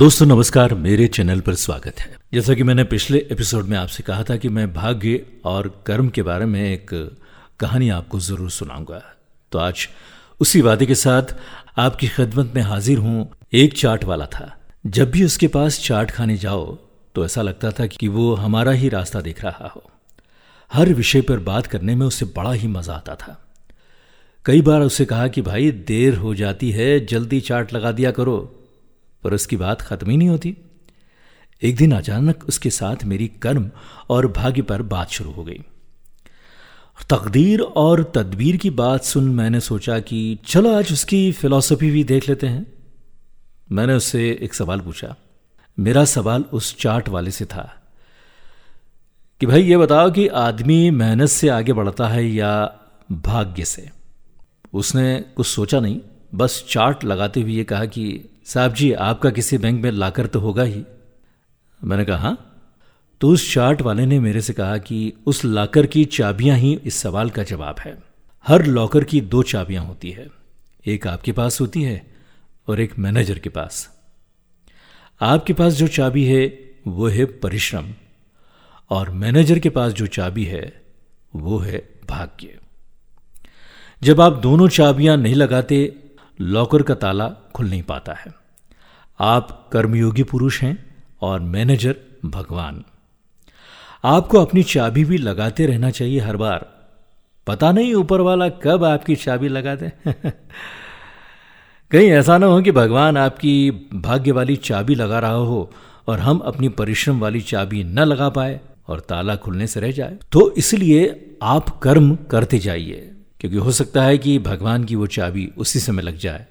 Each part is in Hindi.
दोस्तों, नमस्कार। मेरे चैनल पर स्वागत है। जैसा कि मैंने पिछले एपिसोड में आपसे कहा था कि मैं भाग्य और कर्म के बारे में एक कहानी आपको ज़रूर सुनाऊँगा। तो आज उसी वादे के साथ आपकी खिदमत में हाजिर हूँ एक चाट वाला था। जब भी उसके पास चाट खाने जाओ तो ऐसा लगता था कि वो हमारा ही रास्ता देख रहा हो। हर विषय पर बात करने में उसे बड़ा ही मज़ा आता था। कई बार उसे कहा कि, भाई, देर हो जाती है, जल्दी चाट लगा दिया करो। पर उसकी बात खत्म ही नहीं होती। एक दिन अचानक उसके साथ मेरी कर्म और भाग्य पर बात शुरू हो गई। तकदीर और तदबीर की बात सुन मैंने सोचा कि चलो आज उसकी फिलॉसफी भी देख लेते हैं। मैंने उससे एक सवाल पूछा। मेरा सवाल उस चार्ट वाले से था कि भाई ये बताओ कि आदमी मेहनत से आगे बढ़ता है या भाग्य से। उसने कुछ सोचा नहीं, बस चार्ट लगाते हुए कहा कि साहब जी, आपका किसी बैंक में लाकर तो होगा ही। मैंने कहा हाँ। तो उस चार्ट वाले ने मेरे से कहा कि उस लाकर की चाबियाँ ही इस सवाल का जवाब है। हर लॉकर की दो चाबियाँ होती है। एक आपके पास होती है और एक मैनेजर के पास। आपके पास जो चाबी है, वो है परिश्रम। और मैनेजर के पास जो चाबी है, वो है भाग्य। जब आप दोनों चाबियाँ नहीं लगाते लॉकर का ताला खुल नहीं पाता है। आप कर्मयोगी पुरुष हैं और मैनेजर भगवान। आपको अपनी चाबी भी लगाते रहना चाहिए हर बार। पता नहीं ऊपर वाला कब आपकी चाबी लगा दे। कहीं ऐसा ना हो कि भगवान आपकी भाग्य वाली चाबी लगा रहा हो और हम अपनी परिश्रम वाली चाबी न लगा पाए और ताला खुलने से रह जाए। तो इसलिए आप कर्म करते जाइए। क्योंकि हो सकता है कि भगवान की वो चाबी उसी समय लग जाए,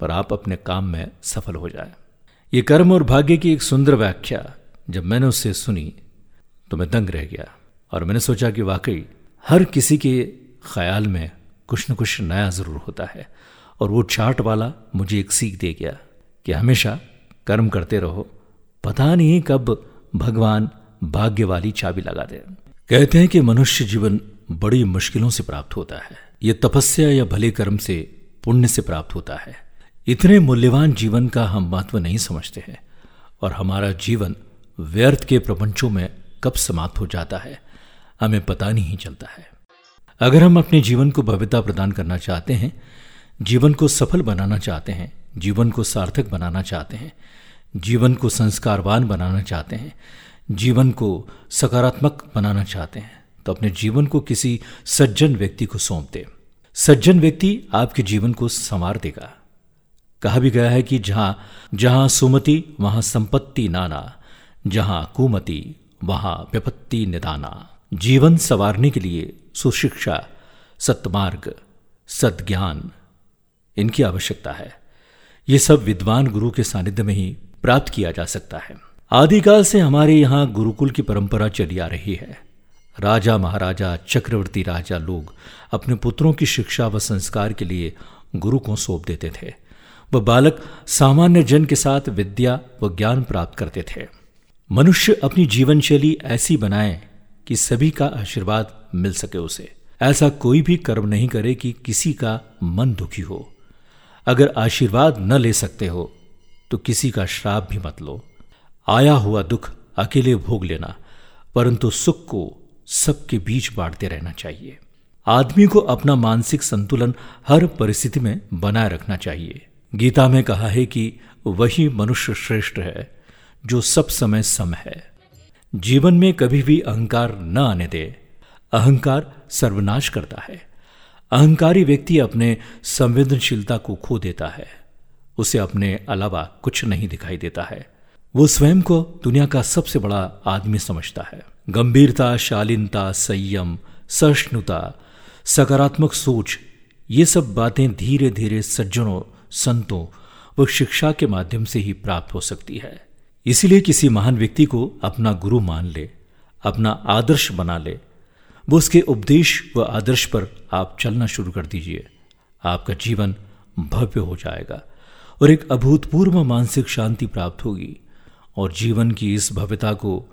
पर आप अपने काम में सफल हो जाए। ये कर्म और भाग्य की एक सुंदर व्याख्या जब मैंने उससे सुनी तो मैं दंग रह गया और मैंने सोचा कि वाकई हर किसी के ख्याल में कुछ न कुछ नया ज़रूर होता है और वो चाट वाला मुझे एक सीख दे गया कि हमेशा कर्म करते रहो, पता नहीं कब भगवान भाग्य वाली चाबी लगा दे। कहते हैं कि मनुष्य जीवन बड़ी मुश्किलों से प्राप्त होता है। ये तपस्या या भले कर्म से पुण्य से प्राप्त होता है। इतने मूल्यवान जीवन का हम महत्व नहीं समझते हैं और हमारा जीवन व्यर्थ के प्रपंचों में कब समाप्त हो जाता है, हमें पता नहीं चलता है। अगर हम अपने जीवन को भव्यता प्रदान करना चाहते हैं, जीवन को सफल बनाना चाहते हैं, जीवन को सार्थक बनाना चाहते हैं, जीवन को संस्कारवान बनाना चाहते हैं, जीवन को सकारात्मक बनाना चाहते हैं तो अपने जीवन को किसी सज्जन व्यक्ति को सौंप दे। सज्जन व्यक्ति आपके जीवन को संवार देगा। कहा भी गया है कि जहाँ जहाँ सुमति, वहाँ संपत्ति नाना, जहाँ कुमति, वहाँ विपत्ति निदाना। जीवन संवारने के लिए सुशिक्षा, सत्मार्ग, सद्ज्ञान इनकी आवश्यकता है। ये सब विद्वान गुरु के सानिध्य में ही प्राप्त किया जा सकता है। आदिकाल से हमारे यहाँ गुरुकुल की परंपरा चली आ रही है। राजा महाराजा, चक्रवर्ती राजा लोग अपने पुत्रों की शिक्षा व संस्कार के लिए गुरु को सौंप देते थे। वह बालक सामान्य जन के साथ विद्या व ज्ञान प्राप्त करते थे। मनुष्य अपनी जीवन शैली ऐसी बनाए कि सभी का आशीर्वाद मिल सके उसे। ऐसा कोई भी कर्म नहीं करे कि किसी का मन दुखी हो। अगर आशीर्वाद न ले सकते हो तो किसी का श्राप भी मत लो। आया हुआ दुख अकेले भोग लेना, परंतु सुख को सबके बीच बांटते रहना चाहिए। आदमी को अपना मानसिक संतुलन हर परिस्थिति में बनाए रखना चाहिए। गीता में कहा है कि वही मनुष्य श्रेष्ठ है, जो सब समय सम है। जीवन में कभी भी अहंकार न आने दे। अहंकार सर्वनाश करता है। अहंकारी व्यक्ति अपने संवेदनशीलता को खो देता है। उसे अपने अलावा कुछ नहीं दिखाई देता है। वो स्वयं को दुनिया का सबसे बड़ा आदमी समझता है। गंभीरता, शालीनता, संयम, सहिष्णुता, सकारात्मक सोच, ये सब बातें धीरे धीरे सज्जनों, संतों व शिक्षा के माध्यम से ही प्राप्त हो सकती है। इसीलिए किसी महान व्यक्ति को अपना गुरु मान ले, अपना आदर्श बना ले। वो उसके उपदेश व आदर्श पर आप चलना शुरू कर दीजिए। आपका जीवन भव्य हो जाएगा और एक अभूतपूर्व मानसिक शांति प्राप्त होगी। और जीवन की इस भव्यता को,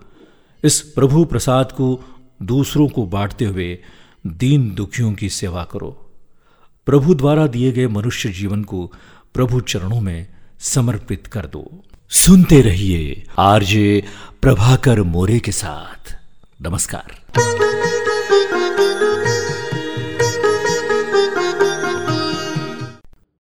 इस प्रभु प्रसाद को दूसरों को बांटते हुए दीन दुखियों की सेवा करो। प्रभु द्वारा दिए गए मनुष्य जीवन को प्रभु चरणों में समर्पित कर दो। सुनते रहिए आरजे प्रभाकर मोरे के साथ। नमस्कार।